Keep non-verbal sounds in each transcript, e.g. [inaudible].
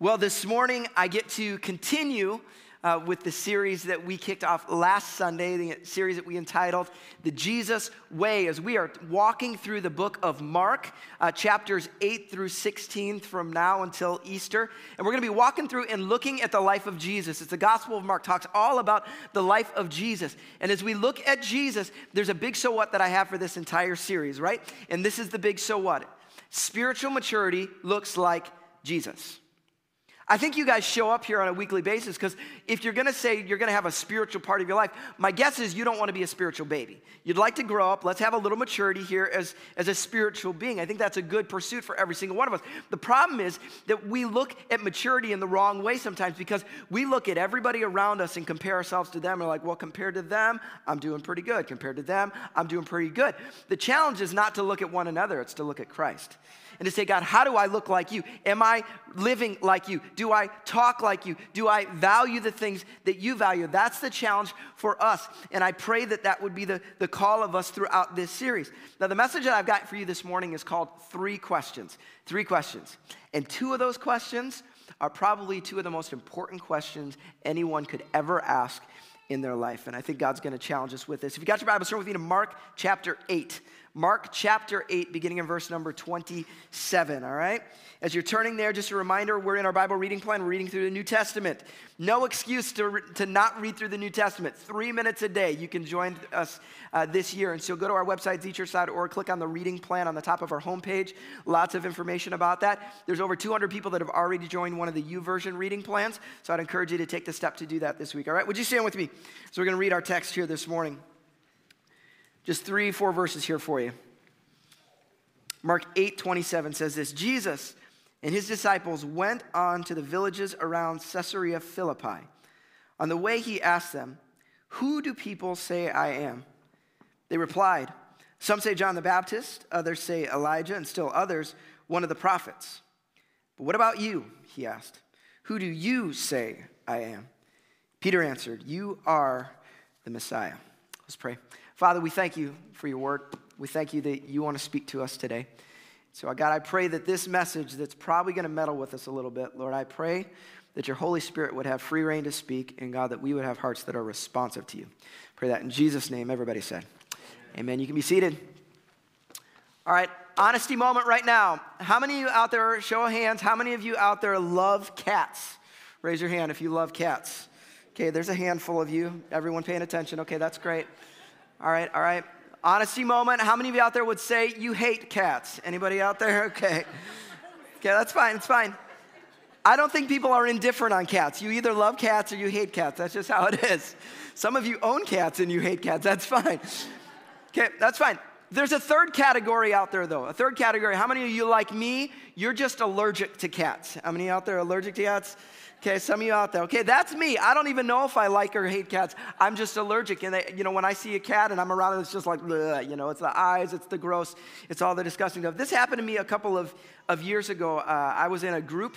Well, this morning I get to continue uh, with the series that we kicked off last Sunday, the series that we entitled The Jesus Way, as we are walking through the book of Mark, uh, chapters 8 through 16 from now until Easter. And we're going to be walking through and looking at the life of Jesus. It's the Gospel of Mark, talks all about the life of Jesus. And as we look at Jesus, there's a big so what that I have for this entire series, right? And this is the big so what. Spiritual maturity looks like Jesus. I think you guys show up here on a weekly basis because if you're gonna say you're gonna have a spiritual part of your life, my guess is you don't wanna be a spiritual baby. You'd like to grow up. Let's have a little maturity here as, as a spiritual being. I think that's a good pursuit for every single one of us. The problem is that we look at maturity in the wrong way sometimes because we look at everybody around us and compare ourselves to them. And we're like, well, compared to them, I'm doing pretty good. Compared to them, I'm doing pretty good. The challenge is not to look at one another, it's to look at Christ and to say, God, how do I look like you? Am I living like you? Do I talk like you? Do I value the things that you value? That's the challenge for us. And I pray that that would be the, the call of us throughout this series. Now, the message that I've got for you this morning is called Three Questions. Three questions. And two of those questions are probably two of the most important questions anyone could ever ask in their life. And I think God's going to challenge us with this. If you got your Bible, turn with me to Mark chapter 8. Mark chapter 8, beginning in verse number 27, all right? As you're turning there, just a reminder we're in our Bible reading plan. We're reading through the New Testament. No excuse to, to not read through the New Testament. Three minutes a day. You can join us uh, this year. And so go to our website, zchurch.org, click on the reading plan on the top of our homepage. Lots of information about that. There's over 200 people that have already joined one of the YouVersion reading plans. So I'd encourage you to take the step to do that this week, all right? Would you stand with me? So we're going to read our text here this morning. Just three, four verses here for you. Mark 8 27 says this Jesus and his disciples went on to the villages around Caesarea Philippi. On the way, he asked them, Who do people say I am? They replied, Some say John the Baptist, others say Elijah, and still others, one of the prophets. But what about you? He asked. Who do you say I am? Peter answered, You are the Messiah. Let's pray. Father, we thank you for your word. We thank you that you want to speak to us today. So, uh, God, I pray that this message that's probably going to meddle with us a little bit, Lord, I pray that your Holy Spirit would have free reign to speak, and God, that we would have hearts that are responsive to you. Pray that in Jesus' name, everybody said. Amen. Amen. You can be seated. All right, honesty moment right now. How many of you out there, show of hands, how many of you out there love cats? Raise your hand if you love cats. Okay, there's a handful of you. Everyone paying attention. Okay, that's great. All right, all right. Honesty moment. How many of you out there would say you hate cats? Anybody out there? [laughs] Okay. Okay, that's fine. It's fine. I don't think people are indifferent on cats. You either love cats or you hate cats. That's just how it is. Some of you own cats and you hate cats. That's fine. Okay, that's fine. There's a third category out there, though. A third category. How many of you, like me, you're just allergic to cats? How many out there allergic to cats? Okay, some of you out there. Okay, that's me. I don't even know if I like or hate cats. I'm just allergic. And, they, you know, when I see a cat and I'm around it, it's just like, bleh, you know, it's the eyes, it's the gross, it's all the disgusting stuff. This happened to me a couple of, of years ago. Uh, I was in a group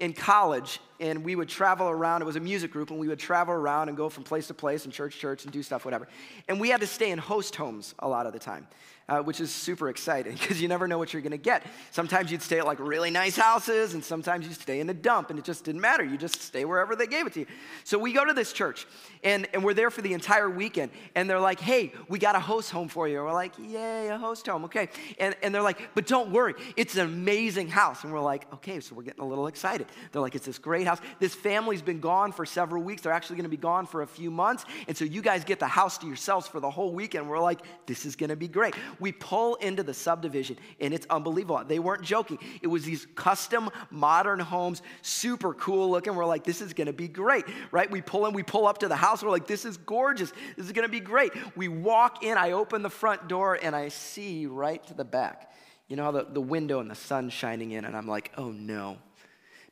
in college and we would travel around. It was a music group, and we would travel around and go from place to place and church, church, and do stuff, whatever. And we had to stay in host homes a lot of the time uh, which is super exciting [laughs] because you never know what you're going to get. Sometimes you'd stay at like really nice houses, and sometimes you'd stay in a dump, and it just didn't matter. You just stay wherever they gave it to you. So we go to this church, and, and we're there for the entire weekend, and they're like, hey, we got a host home for you. We're like, yay, a host home, okay. And, and they're like, but don't worry, it's an amazing house. And we're like, okay, so we're getting a little excited. They're like, it's this great house. This family's been gone for several weeks. They're actually going to be gone for a few months, and so you guys get the house to yourselves for the whole weekend. We're like, this is going to be great we pull into the subdivision, and it's unbelievable. They weren't joking. It was these custom modern homes, super cool looking. We're like, this is gonna be great, right? We pull in, we pull up to the house, we're like, this is gorgeous. This is gonna be great. We walk in, I open the front door, and I see right to the back. You know how the, the window and the sun shining in, and I'm like, oh no,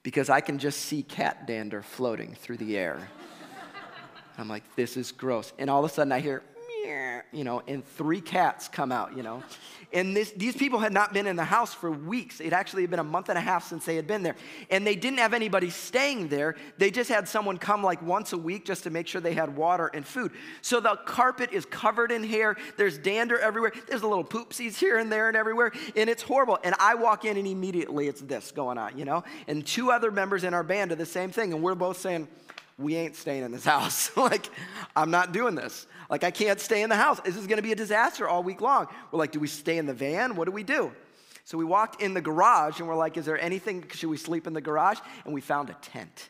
because I can just see cat dander floating through the air. I'm like, this is gross. And all of a sudden I hear, you know, and three cats come out, you know. And this, these people had not been in the house for weeks. It actually had been a month and a half since they had been there. And they didn't have anybody staying there. They just had someone come like once a week just to make sure they had water and food. So the carpet is covered in hair. There's dander everywhere. There's a little poopsies here and there and everywhere. And it's horrible. And I walk in and immediately it's this going on, you know? And two other members in our band are the same thing. And we're both saying, we ain't staying in this [laughs] house. like, I'm not doing this. Like, I can't stay in the house. This is going to be a disaster all week long. We're like, do we stay in the van? What do we do? So we walked in the garage and we're like, is there anything? Should we sleep in the garage? And we found a tent.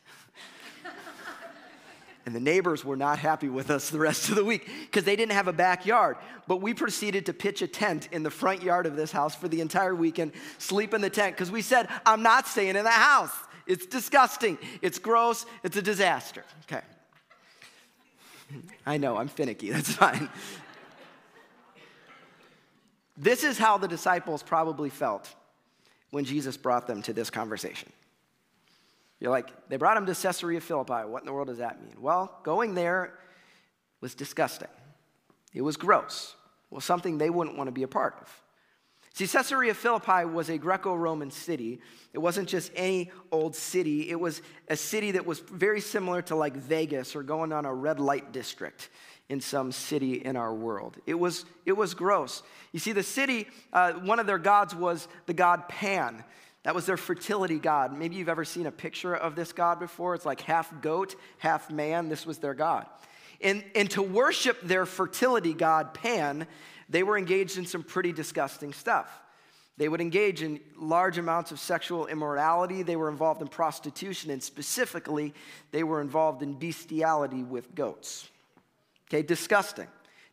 [laughs] and the neighbors were not happy with us the rest of the week because they didn't have a backyard. But we proceeded to pitch a tent in the front yard of this house for the entire weekend, sleep in the tent because we said, I'm not staying in the house. It's disgusting. It's gross. It's a disaster. Okay. [laughs] I know, I'm finicky. [laughs] That's fine. this is how the disciples probably felt when Jesus brought them to this conversation. You're like, they brought him to Caesarea Philippi. What in the world does that mean? Well, going there was disgusting. It was gross. Well, something they wouldn't want to be a part of. See, Caesarea Philippi was a Greco Roman city. It wasn't just any old city, it was a city that was very similar to like Vegas or going on a red light district in some city in our world. It was, it was gross. You see, the city, uh, one of their gods was the god Pan. That was their fertility god. Maybe you've ever seen a picture of this god before. It's like half goat, half man. This was their god. And, and to worship their fertility god, Pan, they were engaged in some pretty disgusting stuff. They would engage in large amounts of sexual immorality. They were involved in prostitution, and specifically, they were involved in bestiality with goats. Okay, disgusting.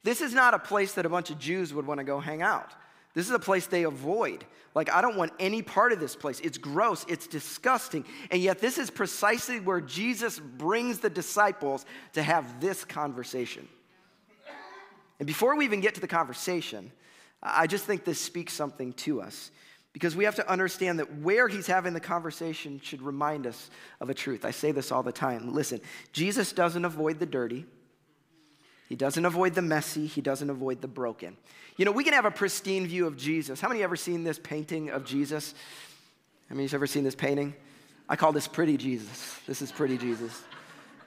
This is not a place that a bunch of Jews would want to go hang out. This is a place they avoid. Like, I don't want any part of this place. It's gross, it's disgusting. And yet, this is precisely where Jesus brings the disciples to have this conversation. And before we even get to the conversation, I just think this speaks something to us because we have to understand that where he's having the conversation should remind us of a truth. I say this all the time. Listen, Jesus doesn't avoid the dirty, he doesn't avoid the messy, he doesn't avoid the broken. You know, we can have a pristine view of Jesus. How many ever seen this painting of Jesus? How many have ever seen this painting? I call this pretty Jesus. This is pretty Jesus.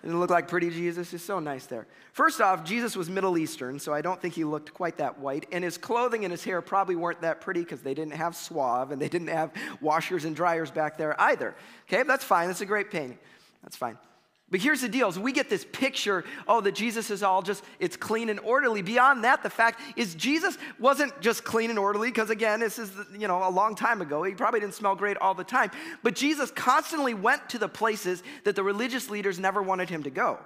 Doesn't it look like pretty Jesus? It's so nice there. First off, Jesus was Middle Eastern, so I don't think he looked quite that white. And his clothing and his hair probably weren't that pretty because they didn't have Suave and they didn't have washers and dryers back there either. Okay, that's fine. That's a great painting. That's fine. But here's the deal: is we get this picture, oh, that Jesus is all just it's clean and orderly. Beyond that, the fact is Jesus wasn't just clean and orderly, because again, this is you know a long time ago. He probably didn't smell great all the time. But Jesus constantly went to the places that the religious leaders never wanted him to go.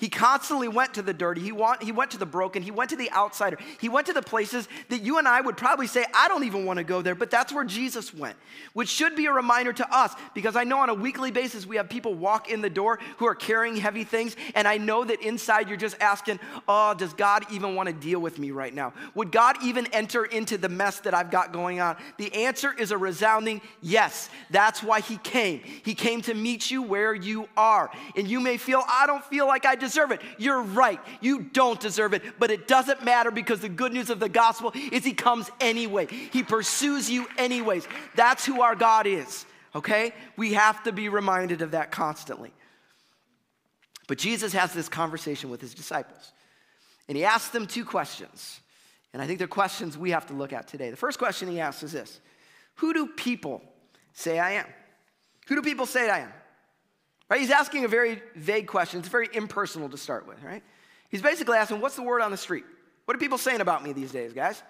He constantly went to the dirty. He, want, he went to the broken. He went to the outsider. He went to the places that you and I would probably say, I don't even want to go there, but that's where Jesus went, which should be a reminder to us because I know on a weekly basis we have people walk in the door who are carrying heavy things, and I know that inside you're just asking, Oh, does God even want to deal with me right now? Would God even enter into the mess that I've got going on? The answer is a resounding yes. That's why He came. He came to meet you where you are. And you may feel, I don't feel like I deserve it. You're right. You don't deserve it, but it doesn't matter because the good news of the gospel is He comes anyway. He pursues you anyways. That's who our God is, okay? We have to be reminded of that constantly. But Jesus has this conversation with His disciples, and He asks them two questions. And I think they're questions we have to look at today. The first question He asks is this Who do people say I am? Who do people say I am? Right? He's asking a very vague question. It's very impersonal to start with, right? He's basically asking, What's the word on the street? What are people saying about me these days, guys?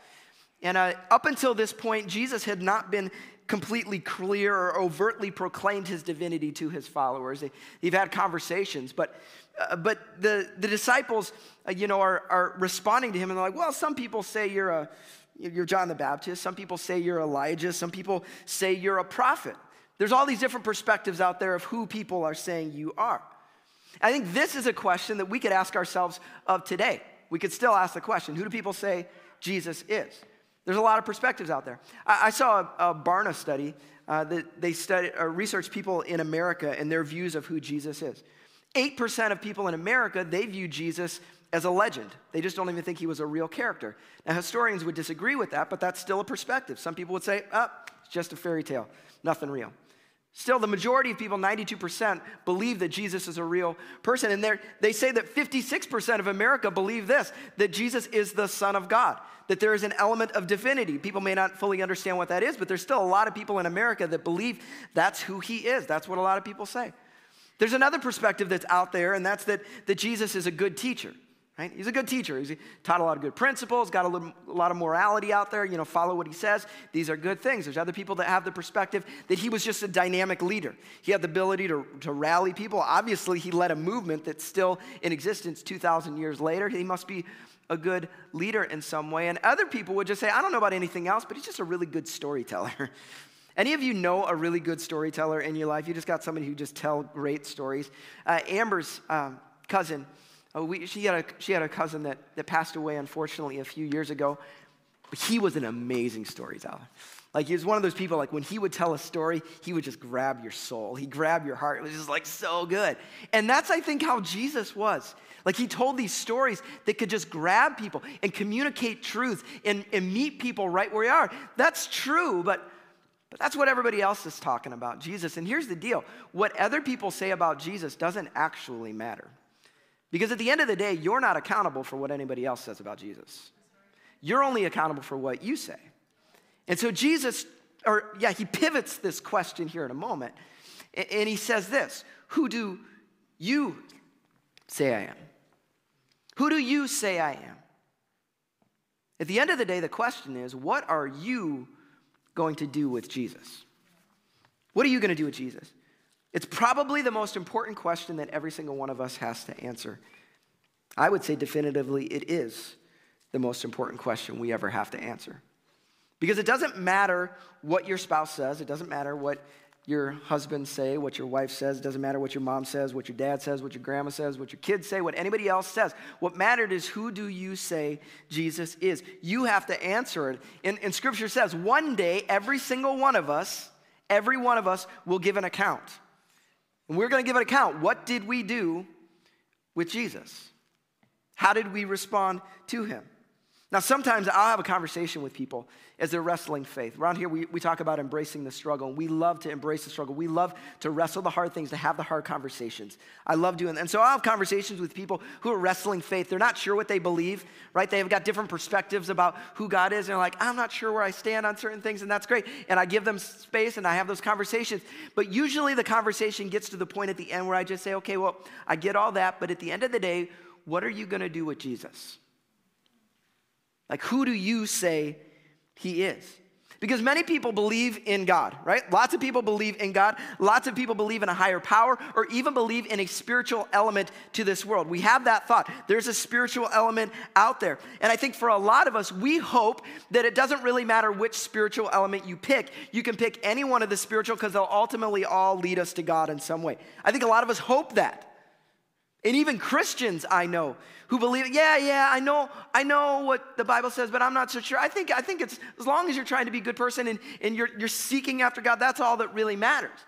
And uh, up until this point, Jesus had not been completely clear or overtly proclaimed his divinity to his followers. They, have had conversations, but, uh, but the, the disciples, uh, you know, are, are responding to him and they're like, well, some people say you're, a, you're John the Baptist. Some people say you're Elijah. Some people say you're a prophet. There's all these different perspectives out there of who people are saying you are. I think this is a question that we could ask ourselves of today. We could still ask the question who do people say Jesus is? There's a lot of perspectives out there. I, I saw a, a, Barna study uh, that they studied, uh, researched people in America and their views of who Jesus is. 8% of people in America, they view Jesus as a legend. They just don't even think he was a real character. Now, historians would disagree with that, but that's still a perspective. Some people would say, oh, it's just a fairy tale, nothing real. Still, the majority of people, 92%, believe that Jesus is a real person. And they say that 56% of America believe this that Jesus is the Son of God, that there is an element of divinity. People may not fully understand what that is, but there's still a lot of people in America that believe that's who he is. That's what a lot of people say. There's another perspective that's out there, and that's that, that Jesus is a good teacher. Right? He's a good teacher. He's taught a lot of good principles, got a, little, a, lot of morality out there. You know, follow what he says. These are good things. There's other people that have the perspective that he was just a dynamic leader. He had the ability to, to rally people. Obviously, he led a movement that's still in existence 2,000 years later. He must be a good leader in some way. And other people would just say, I don't know about anything else, but he's just a really good storyteller. [laughs] Any of you know a really good storyteller in your life? You just got somebody who just tell great stories. Uh, Amber's um, cousin, uh, we, she, had a, she had a cousin that, that passed away, unfortunately, a few years ago. But he was an amazing storyteller. Like he was one of those people, like when he would tell a story, he would just grab your soul. He'd grab your heart. It was just like so good. And that's, I think, how Jesus was. Like he told these stories that could just grab people and communicate truth and, and meet people right where they are. That's true, but but that's what everybody else is talking about, Jesus. And here's the deal what other people say about Jesus doesn't actually matter. Because at the end of the day, you're not accountable for what anybody else says about Jesus. You're only accountable for what you say. And so Jesus, or yeah, he pivots this question here in a moment. And he says this Who do you say I am? Who do you say I am? At the end of the day, the question is what are you going to do with Jesus? What are you going to do with Jesus? It's probably the most important question that every single one of us has to answer. I would say definitively it is the most important question we ever have to answer. Because it doesn't matter what your spouse says, it doesn't matter what your husband say, what your wife says, it doesn't matter what your mom says, what your dad says, what your grandma says, what your kids say, what anybody else says. What mattered is who do you say Jesus is? You have to answer it. And, and scripture says one day every single one of us, every one of us will give an account. And we're going to give an account. What did we do with Jesus? How did we respond to him? Now, sometimes I'll have a conversation with people as they're wrestling faith. Around here, we, we talk about embracing the struggle. And we love to embrace the struggle. We love to wrestle the hard things, to have the hard conversations. I love doing that. And so I'll have conversations with people who are wrestling faith. They're not sure what they believe, right? They've got different perspectives about who God is. And they're like, I'm not sure where I stand on certain things, and that's great. And I give them space and I have those conversations. But usually the conversation gets to the point at the end where I just say, okay, well, I get all that, but at the end of the day, what are you going to do with Jesus? Like, who do you say he is? Because many people believe in God, right? Lots of people believe in God. Lots of people believe in a higher power or even believe in a spiritual element to this world. We have that thought. There's a spiritual element out there. And I think for a lot of us, we hope that it doesn't really matter which spiritual element you pick. You can pick any one of the spiritual because they'll ultimately all lead us to God in some way. I think a lot of us hope that. And even Christians I know who believe, yeah, yeah, I know, I know what the Bible says, but I'm not so sure. I think, I think it's as long as you're trying to be a good person and, and you're, you're seeking after God, that's all that really matters.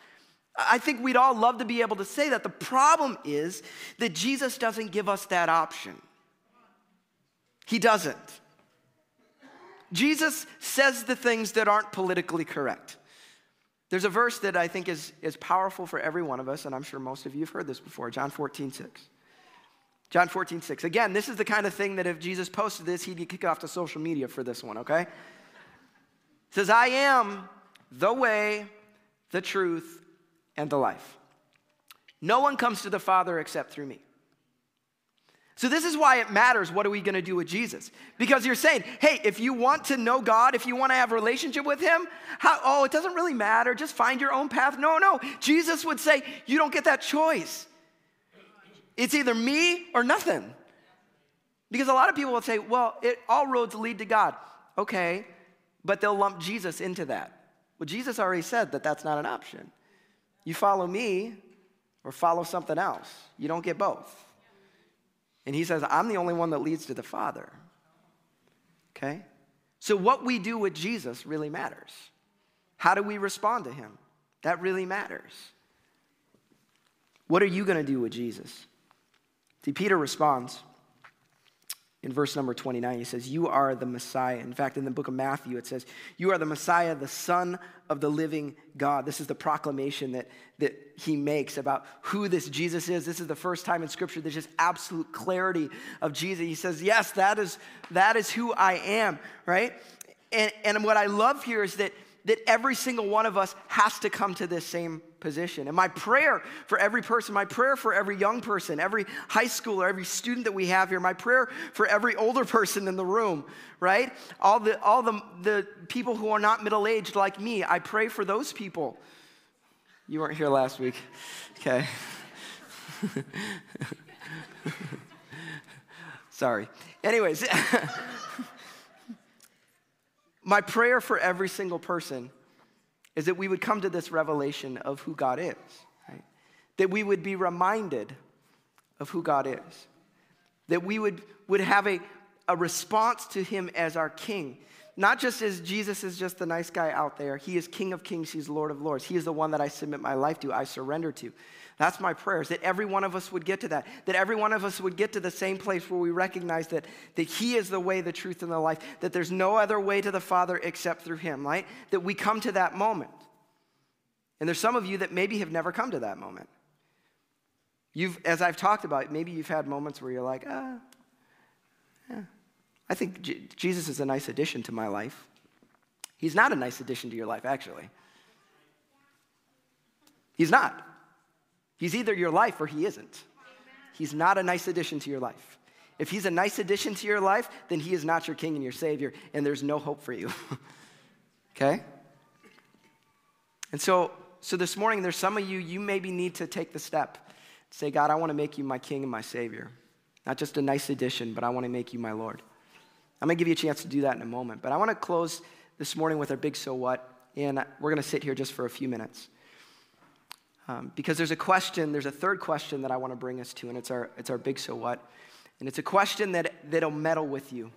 I think we'd all love to be able to say that. The problem is that Jesus doesn't give us that option. He doesn't. Jesus says the things that aren't politically correct. There's a verse that I think is, is powerful for every one of us, and I'm sure most of you have heard this before John 14, 6. John 14, 6. Again, this is the kind of thing that if Jesus posted this, he'd kicked off to social media for this one, okay? It says, I am the way, the truth, and the life. No one comes to the Father except through me. So, this is why it matters what are we going to do with Jesus? Because you're saying, hey, if you want to know God, if you want to have a relationship with Him, how, oh, it doesn't really matter. Just find your own path. No, no. Jesus would say, you don't get that choice. It's either me or nothing. Because a lot of people will say, well, it, all roads lead to God. Okay, but they'll lump Jesus into that. Well, Jesus already said that that's not an option. You follow me or follow something else, you don't get both. And he says, I'm the only one that leads to the Father. Okay? So, what we do with Jesus really matters. How do we respond to him? That really matters. What are you going to do with Jesus? See, Peter responds. In verse number 29, he says, You are the Messiah. In fact, in the book of Matthew, it says, You are the Messiah, the Son of the living God. This is the proclamation that, that he makes about who this Jesus is. This is the first time in Scripture there's just absolute clarity of Jesus. He says, Yes, that is, that is who I am, right? And, and what I love here is that, that every single one of us has to come to this same position. And my prayer for every person, my prayer for every young person, every high schooler, every student that we have here, my prayer for every older person in the room, right? All the, all the, the people who are not middle aged like me, I pray for those people. You weren't here last week. Okay. [laughs] Sorry. Anyways, [laughs] my prayer for every single person is that we would come to this revelation of who God is, right? That we would be reminded of who God is. That we would, would have a, a response to him as our king. Not just as Jesus is just the nice guy out there. He is King of kings, he's Lord of lords. He is the one that I submit my life to, I surrender to. That's my prayer, is that every one of us would get to that. That every one of us would get to the same place where we recognize that, that He is the way, the truth, and the life. That there's no other way to the Father except through Him, right? That we come to that moment. And there's some of you that maybe have never come to that moment. You've, as I've talked about, maybe you've had moments where you're like, ah, yeah, I think J- Jesus is a nice addition to my life. He's not a nice addition to your life, actually. He's not. He's either your life or he isn't. He's not a nice addition to your life. If he's a nice addition to your life, then he is not your king and your savior, and there's no hope for you. [laughs] okay? And so, so this morning, there's some of you, you maybe need to take the step. Say, God, I want to make you my king and my savior. Not just a nice addition, but I want to make you my Lord. I'm going to give you a chance to do that in a moment. But I want to close this morning with our big so what, and we're going to sit here just for a few minutes. Um, because there's a question, there's a third question that I want to bring us to, and it's our, it's our big so what. And it's a question that, that'll meddle with you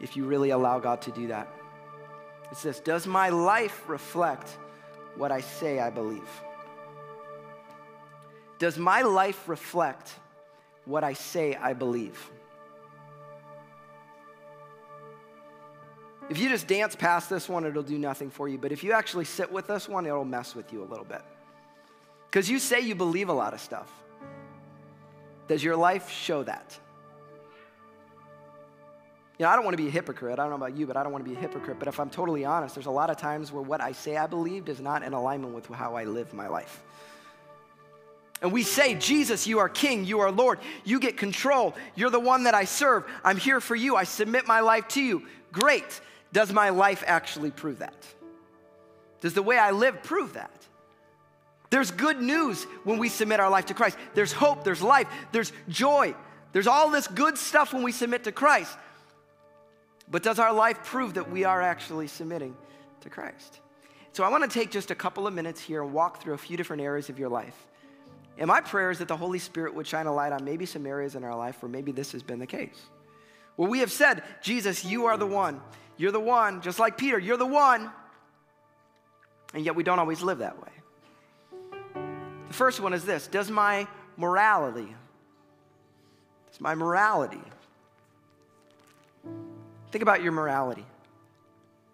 if you really allow God to do that. It's this Does my life reflect what I say I believe? Does my life reflect what I say I believe? If you just dance past this one, it'll do nothing for you. But if you actually sit with this one, it'll mess with you a little bit. Because you say you believe a lot of stuff. Does your life show that? You know, I don't want to be a hypocrite. I don't know about you, but I don't want to be a hypocrite. But if I'm totally honest, there's a lot of times where what I say I believe is not in alignment with how I live my life. And we say, Jesus, you are King, you are Lord, you get control, you're the one that I serve, I'm here for you, I submit my life to you. Great. Does my life actually prove that? Does the way I live prove that? There's good news when we submit our life to Christ. There's hope, there's life, there's joy. There's all this good stuff when we submit to Christ. But does our life prove that we are actually submitting to Christ? So I want to take just a couple of minutes here and walk through a few different areas of your life. And my prayer is that the Holy Spirit would shine a light on maybe some areas in our life where maybe this has been the case. Where we have said, Jesus, you are the one. You're the one, just like Peter, you're the one. And yet we don't always live that way. The first one is this Does my morality, does my morality, think about your morality.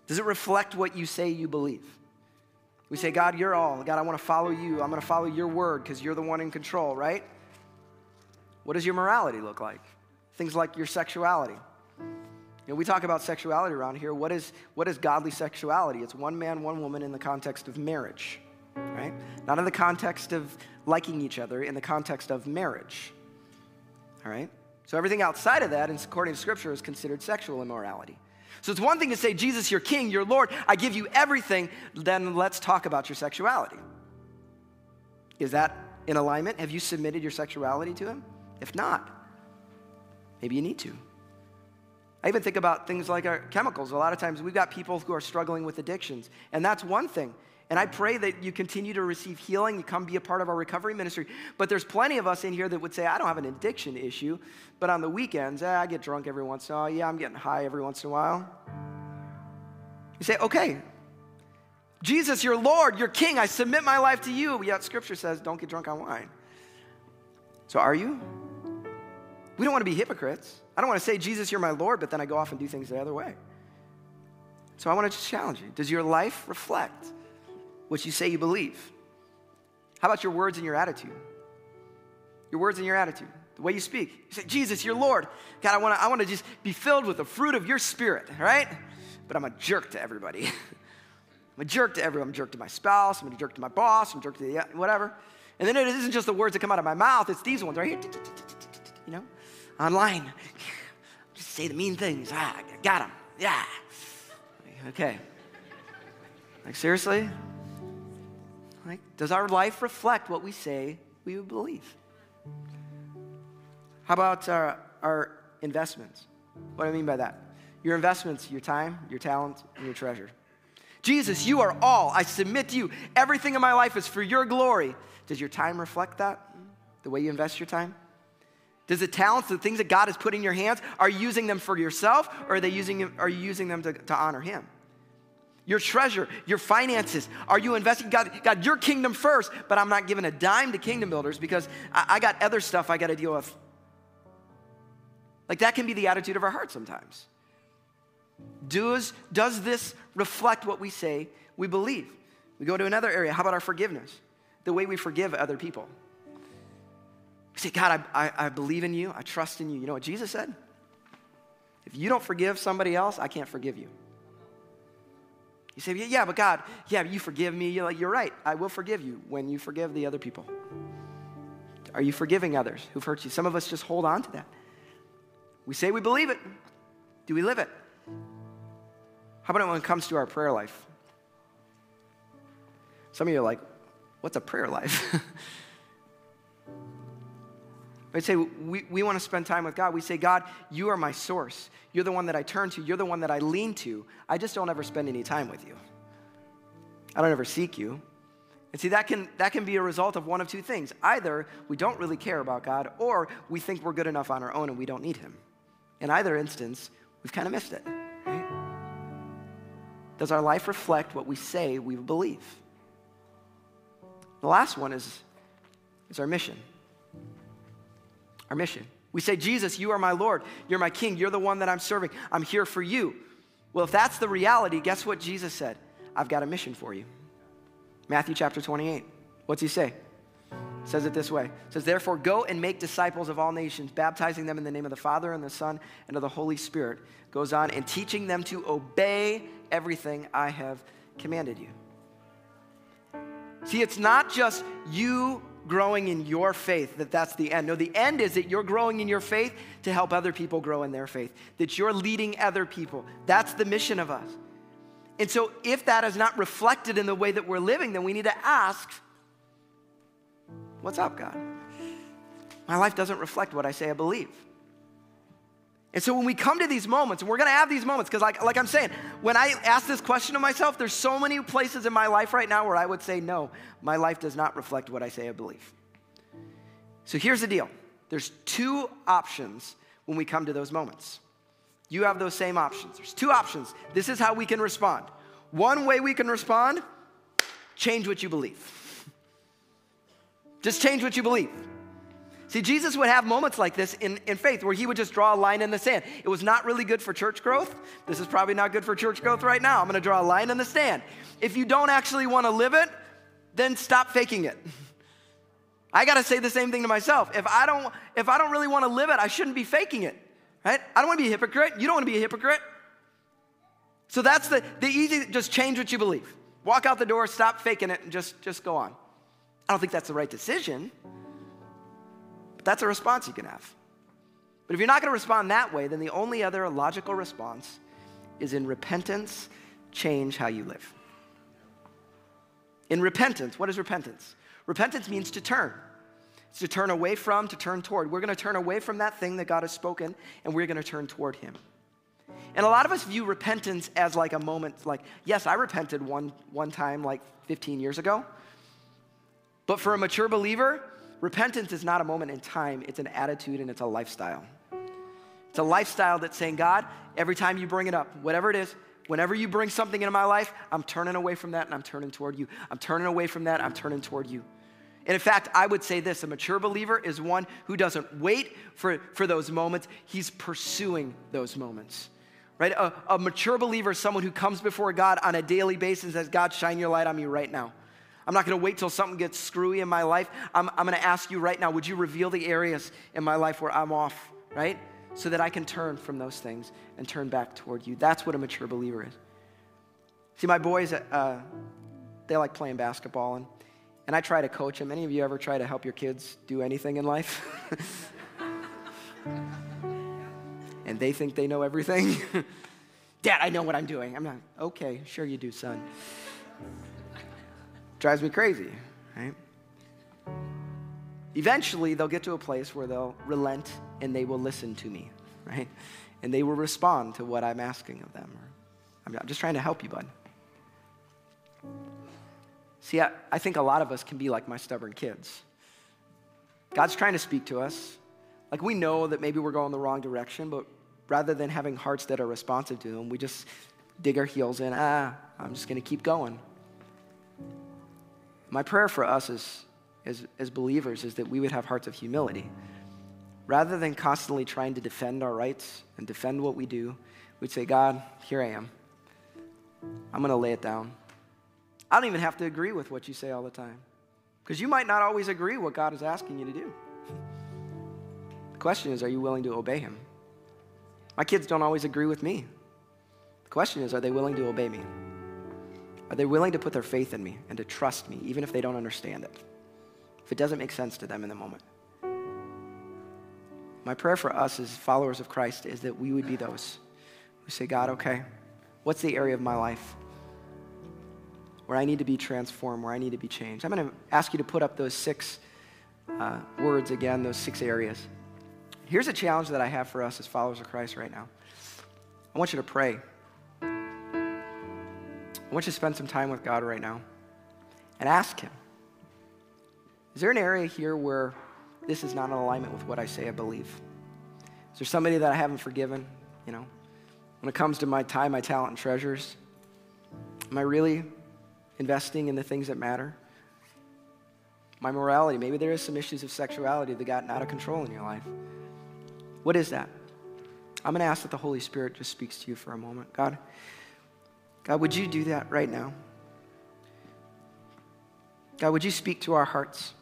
Does it reflect what you say you believe? We say, God, you're all. God, I want to follow you. I'm going to follow your word because you're the one in control, right? What does your morality look like? Things like your sexuality. You know, we talk about sexuality around here. What is, what is godly sexuality? It's one man, one woman in the context of marriage right? Not in the context of liking each other, in the context of marriage, all right? So everything outside of that, according to Scripture, is considered sexual immorality. So it's one thing to say, Jesus, you're king, you're Lord, I give you everything, then let's talk about your sexuality. Is that in alignment? Have you submitted your sexuality to Him? If not, maybe you need to. I even think about things like our chemicals. A lot of times we've got people who are struggling with addictions, and that's one thing. And I pray that you continue to receive healing, you come be a part of our recovery ministry. But there's plenty of us in here that would say, I don't have an addiction issue, but on the weekends, eh, I get drunk every once in a while. Yeah, I'm getting high every once in a while. You say, okay, Jesus, you're Lord, you're King, I submit my life to you. Yet Scripture says, don't get drunk on wine. So are you? We don't want to be hypocrites. I don't want to say, Jesus, you're my Lord, but then I go off and do things the other way. So I want to just challenge you. Does your life reflect what you say you believe? How about your words and your attitude? Your words and your attitude, the way you speak. You say, Jesus, you're Lord. God, I want to I want to just be filled with the fruit of your spirit, right? But I'm a jerk to everybody. [laughs] I'm a jerk to everyone. I'm a jerk to my spouse. I'm a jerk to my boss. I'm a jerk to the whatever. And then it isn't just the words that come out of my mouth, it's these ones right here. You know, online. Just say the mean things. Ah, got them. Yeah. Okay. Like, seriously? Like, does our life reflect what we say we believe? How about our, our investments? What do I mean by that? Your investments, your time, your talent, and your treasure. Jesus, you are all. I submit to you. Everything in my life is for your glory. Does your time reflect that? The way you invest your time? Does the talents, the things that God has put in your hands, are you using them for yourself or are, they using, are you using them to, to honor Him? Your treasure, your finances, are you investing? God, God, your kingdom first, but I'm not giving a dime to kingdom builders because I, I got other stuff I got to deal with. Like that can be the attitude of our heart sometimes. Does, does this reflect what we say we believe? We go to another area. How about our forgiveness? The way we forgive other people. We say, God, I, I, I believe in you. I trust in you. You know what Jesus said? If you don't forgive somebody else, I can't forgive you. You say, yeah, but God, yeah, you forgive me. You're like, you're right. I will forgive you when you forgive the other people. Are you forgiving others who've hurt you? Some of us just hold on to that. We say we believe it. Do we live it? How about when it comes to our prayer life? Some of you are like, what's a prayer life? [laughs] I'd say we, we want to spend time with God. We say, God, you are my source. You're the one that I turn to. You're the one that I lean to. I just don't ever spend any time with you. I don't ever seek you. And see, that can, that can be a result of one of two things. Either we don't really care about God, or we think we're good enough on our own and we don't need Him. In either instance, we've kind of missed it. Right? Does our life reflect what we say we believe? The last one is, is our mission. Our mission. We say, Jesus, you are my Lord. You're my King. You're the one that I'm serving. I'm here for you. Well, if that's the reality, guess what Jesus said? I've got a mission for you. Matthew chapter 28. What's he say? says it this way it says therefore go and make disciples of all nations baptizing them in the name of the father and the son and of the holy spirit goes on and teaching them to obey everything i have commanded you see it's not just you growing in your faith that that's the end no the end is that you're growing in your faith to help other people grow in their faith that you're leading other people that's the mission of us and so if that is not reflected in the way that we're living then we need to ask What's up, God? My life doesn't reflect what I say I believe. And so when we come to these moments, and we're gonna have these moments, because like, like I'm saying, when I ask this question to myself, there's so many places in my life right now where I would say, no, my life does not reflect what I say I believe. So here's the deal there's two options when we come to those moments. You have those same options. There's two options. This is how we can respond. One way we can respond change what you believe. Just change what you believe. See, Jesus would have moments like this in, in faith where he would just draw a line in the sand. It was not really good for church growth. This is probably not good for church growth right now. I'm going to draw a line in the sand. If you don't actually want to live it, then stop faking it. [laughs] I got to say the same thing to myself. If I don't if I don't really want to live it, I shouldn't be faking it. Right? I don't want to be a hypocrite. You don't want to be a hypocrite. So that's the the easy just change what you believe. Walk out the door, stop faking it and just just go on. I don't think that's the right decision, but that's a response you can have. But if you're not going to respond that way, then the only other logical response is in repentance, change how you live. In repentance, what is repentance? Repentance means to turn. It's to turn away from, to turn toward. We're going to turn away from that thing that God has spoken, and we're going to turn toward Him. And a lot of us view repentance as like a moment, like, yes, I repented one, one time like 15 years ago, but for a mature believer, repentance is not a moment in time, it's an attitude and it's a lifestyle. It's a lifestyle that's saying, God, every time you bring it up, whatever it is, whenever you bring something into my life, I'm turning away from that and I'm turning toward you. I'm turning away from that, I'm turning toward you. And in fact, I would say this a mature believer is one who doesn't wait for, for those moments, he's pursuing those moments. Right? A, a mature believer is someone who comes before God on a daily basis and says, God, shine your light on me right now. I'm not going to wait till something gets screwy in my life. I'm, I'm going to ask you right now, would you reveal the areas in my life where I'm off, right? So that I can turn from those things and turn back toward you. That's what a mature believer is. See, my boys, uh, they like playing basketball, and, and I try to coach them. Any of you ever try to help your kids do anything in life? [laughs] and they think they know everything? [laughs] Dad, I know what I'm doing. I'm not, okay, sure you do, son. Drives me crazy, right? Eventually, they'll get to a place where they'll relent and they will listen to me, right? And they will respond to what I'm asking of them. I'm just trying to help you, bud. See, I, I think a lot of us can be like my stubborn kids. God's trying to speak to us. Like we know that maybe we're going the wrong direction, but rather than having hearts that are responsive to Him, we just dig our heels in. Ah, I'm just going to keep going. My prayer for us as, as, as believers is that we would have hearts of humility. Rather than constantly trying to defend our rights and defend what we do, we'd say, God, here I am. I'm going to lay it down. I don't even have to agree with what you say all the time because you might not always agree what God is asking you to do. The question is, are you willing to obey Him? My kids don't always agree with me. The question is, are they willing to obey me? Are they willing to put their faith in me and to trust me, even if they don't understand it? If it doesn't make sense to them in the moment. My prayer for us as followers of Christ is that we would be those who say, God, okay, what's the area of my life where I need to be transformed, where I need to be changed? I'm going to ask you to put up those six uh, words again, those six areas. Here's a challenge that I have for us as followers of Christ right now. I want you to pray. I want you to spend some time with God right now and ask Him Is there an area here where this is not in alignment with what I say I believe? Is there somebody that I haven't forgiven? You know, when it comes to my time, my talent, and treasures, am I really investing in the things that matter? My morality, maybe there is some issues of sexuality that gotten out of control in your life. What is that? I'm going to ask that the Holy Spirit just speaks to you for a moment. God, God, would you do that right now? God, would you speak to our hearts?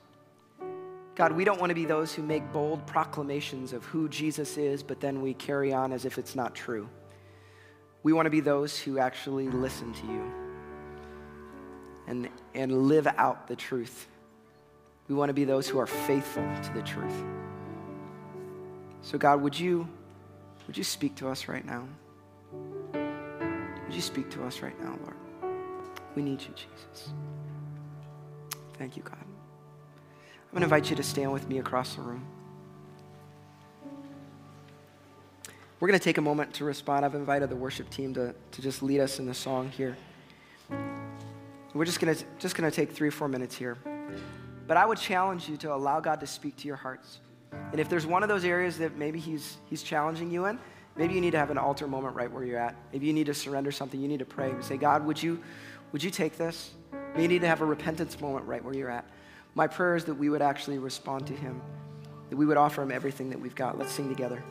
God, we don't want to be those who make bold proclamations of who Jesus is, but then we carry on as if it's not true. We want to be those who actually listen to you and, and live out the truth. We want to be those who are faithful to the truth. So, God, would you, would you speak to us right now? Would you speak to us right now, Lord? We need you, Jesus. Thank you, God. I'm going to invite you to stand with me across the room. We're going to take a moment to respond. I've invited the worship team to, to just lead us in the song here. We're just going to just going to take three or four minutes here. But I would challenge you to allow God to speak to your hearts. And if there's one of those areas that maybe he's, he's challenging you in, maybe you need to have an altar moment right where you're at. Maybe you need to surrender something. You need to pray and say, God, would you, would you take this? Maybe you need to have a repentance moment right where you're at. My prayer is that we would actually respond to him, that we would offer him everything that we've got. Let's sing together.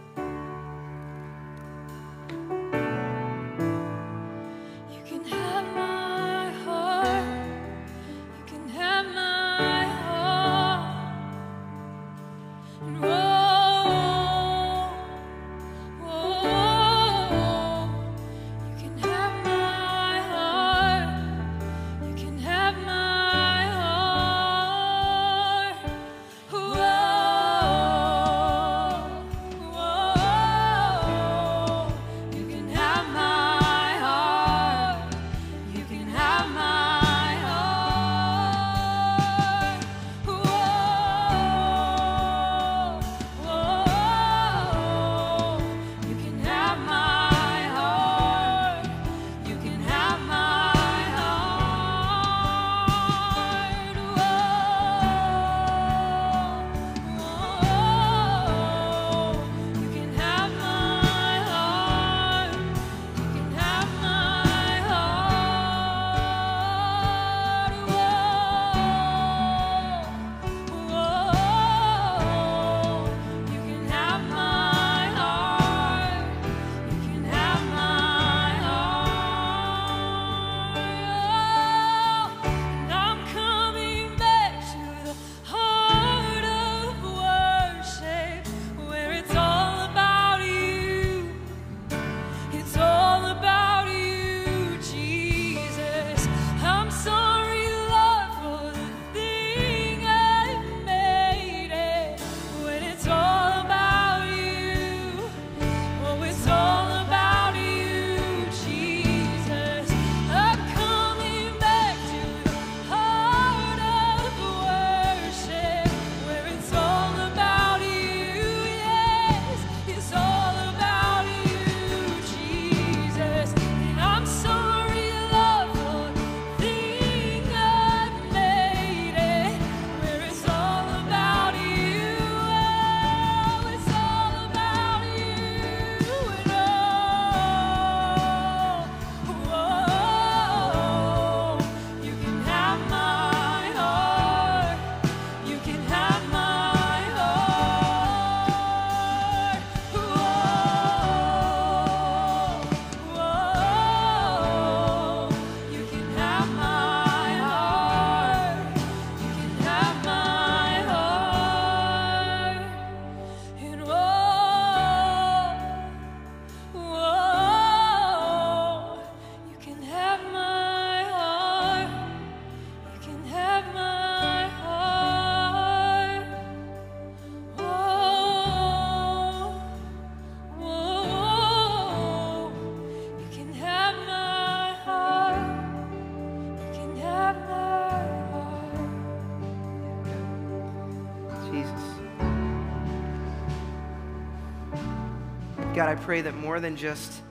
God, I pray that more than just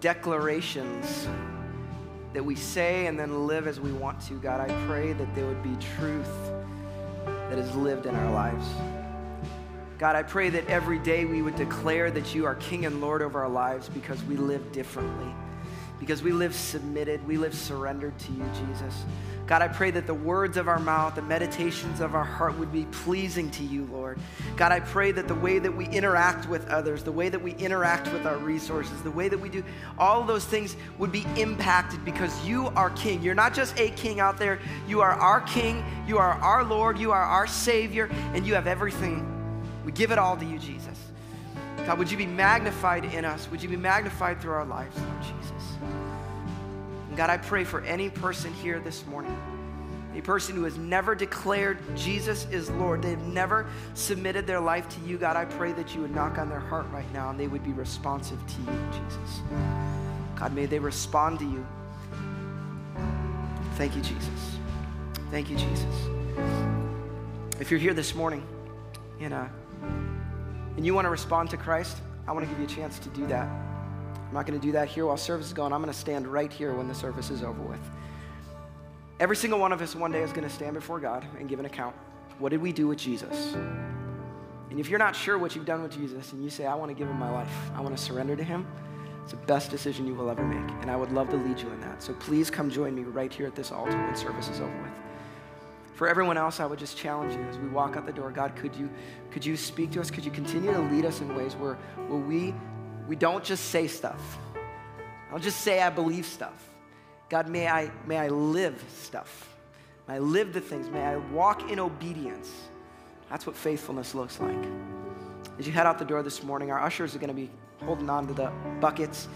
declarations that we say and then live as we want to, God, I pray that there would be truth that is lived in our lives. God, I pray that every day we would declare that you are King and Lord over our lives because we live differently, because we live submitted, we live surrendered to you, Jesus. God, I pray that the words of our mouth, the meditations of our heart would be pleasing to you, Lord. God, I pray that the way that we interact with others, the way that we interact with our resources, the way that we do all those things would be impacted because you are King. You're not just a King out there, you are our King, you are our Lord, you are our Savior, and you have everything. We give it all to you, Jesus. God, would you be magnified in us? Would you be magnified through our lives, Lord Jesus? And God, I pray for any person here this morning, a person who has never declared Jesus is Lord, they've never submitted their life to you. God, I pray that you would knock on their heart right now and they would be responsive to you, Jesus. God, may they respond to you. Thank you, Jesus. Thank you, Jesus. If you're here this morning and, uh, and you want to respond to Christ, I want to give you a chance to do that. I'm not going to do that here while service is going. I'm going to stand right here when the service is over with. Every single one of us one day is going to stand before God and give an account. What did we do with Jesus? And if you're not sure what you've done with Jesus and you say, I want to give him my life, I want to surrender to him, it's the best decision you will ever make. And I would love to lead you in that. So please come join me right here at this altar when service is over with. For everyone else, I would just challenge you as we walk out the door, God, could you, could you speak to us? Could you continue to lead us in ways where, where we we don't just say stuff. I don't just say I believe stuff. God, may I, may I live stuff. May I live the things. May I walk in obedience. That's what faithfulness looks like. As you head out the door this morning, our ushers are going to be holding on to the buckets.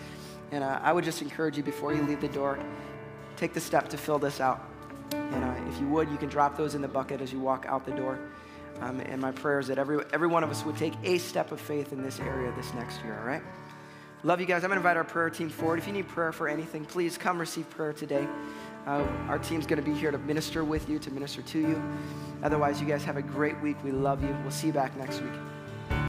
And uh, I would just encourage you before you leave the door, take the step to fill this out. And uh, if you would, you can drop those in the bucket as you walk out the door. Um, and my prayer is that every, every one of us would take a step of faith in this area this next year, all right? Love you guys. I'm going to invite our prayer team forward. If you need prayer for anything, please come receive prayer today. Uh, our team's going to be here to minister with you, to minister to you. Otherwise, you guys have a great week. We love you. We'll see you back next week.